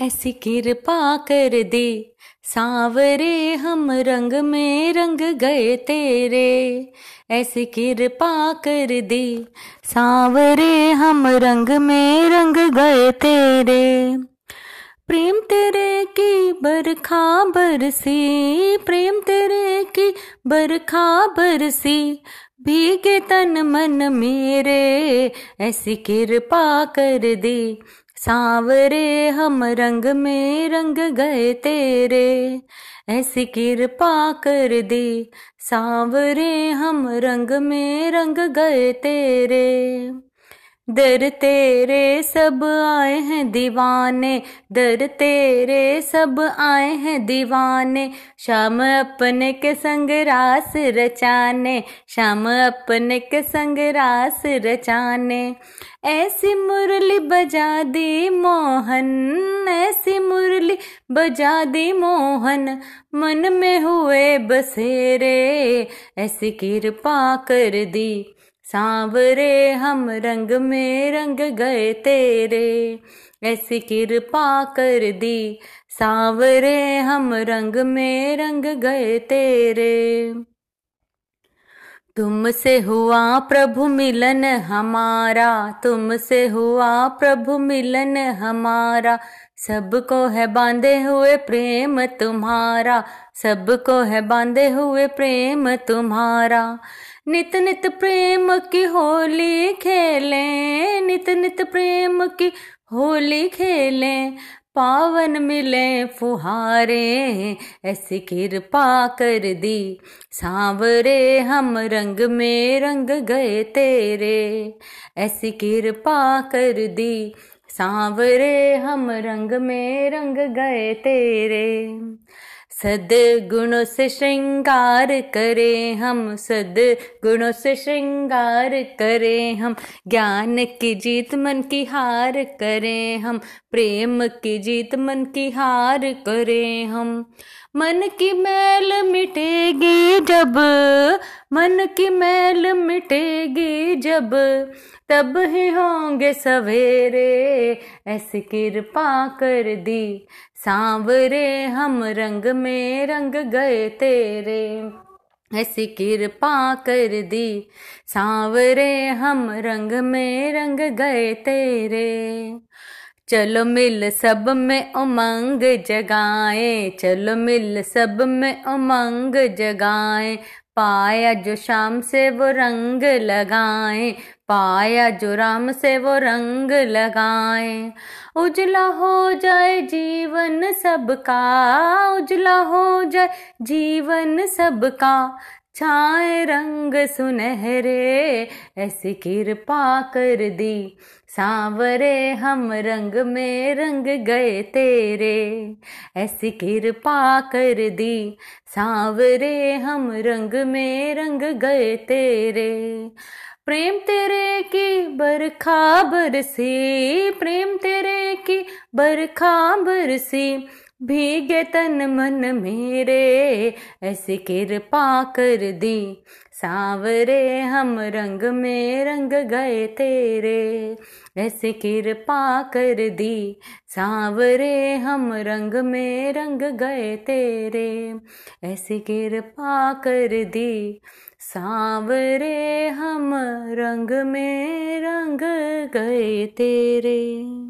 ऐसी कृपा कर दे। सांवरे हम रंग में रंग गए तेरे। ऐसी कृपा कर दे। सांवरे हम रंग में रंग गए तेरे। प्रेम तेरे की बरखा बरसी, प्रेम तेरे की बरखा बरसी, भीगे तन मन मेरे। ऐसी कृपा कर दे। सांवरे हम रंग में रंग गए तेरे, ऐसी कृपा कर दे। सांवरे हम रंग में रंग गए तेरे। दर तेरे सब आए हैं दीवाने, दर तेरे सब आए हैं दीवाने। शाम अपने के संग रास रचाने, शाम अपने के संग रास रचाने। ऐसी मुरली बजा दी मोहन, ऐसी मुरली बजा दी मोहन। मन में हुए बसेरे, ऐसी कृपा कर दी। सांवरे हम रंग में रंग गए तेरे, ऐसी कृपा कर दी। सांवरे हम रंग में रंग गए तेरे। तुमसे हुआ प्रभु मिलन हमारा, तुमसे हुआ प्रभु मिलन हमारा। सबको है बांधे हुए प्रेम तुम्हारा, सबको है बांधे हुए प्रेम तुम्हारा। नित नित प्रेम की होली खेलें, नित नित प्रेम की होली खेलें। पावन मिले फुहारे, ऐसी कृपा कर दी। सांवरे हम रंग में रंग गए तेरे, ऐसी कृपा कर दी। सांवरे हम रंग में रंग गए तेरे। सद गुणों से श्रृंगार करें हम सद गुणों से श्रृंगार करें हम, ज्ञान की जीत मन की हार करें हम, प्रेम की जीत मन की हार करें हम। मन की मैल मिटेगी जब मन की मैल मिटेगी जब, तब ही होंगे सवेरे। ऐसी कृपा कर दी, सांवरे हम रंग में रंग गए तेरे। ऐसी कृपा कर दी, सांवरे हम रंग में रंग गए तेरे। चलो मिल सब में उमंग जगाए, चलो मिल सब में उमंग जगाए पाया जो शाम से वो रंग लगाए, पाया जो राम से वो रंग लगाए। उजला हो जाए जीवन सबका, उजला हो जाए जीवन सबका। छाए रंग सुनहरे, ऐसी कृपा कर दी। सांवरे हम रंग में रंग गए तेरे, ऐसी कृपा कर दी। सांवरे हम रंग में रंग गए तेरे, प्रेम तेरे की बरखा बरसी, प्रेम तेरे की बरखा बरसी। भीगे तन मन मेरे, ऐसे कृपा कर दी। सांवरे हम रंग में रंग गए तेरे, ऐसे कृपा कर दी। सांवरे हम रंग में रंग गए तेरे, ऐसे कृपा कर दी। सांवरे हम रंग में रंग गए तेरे।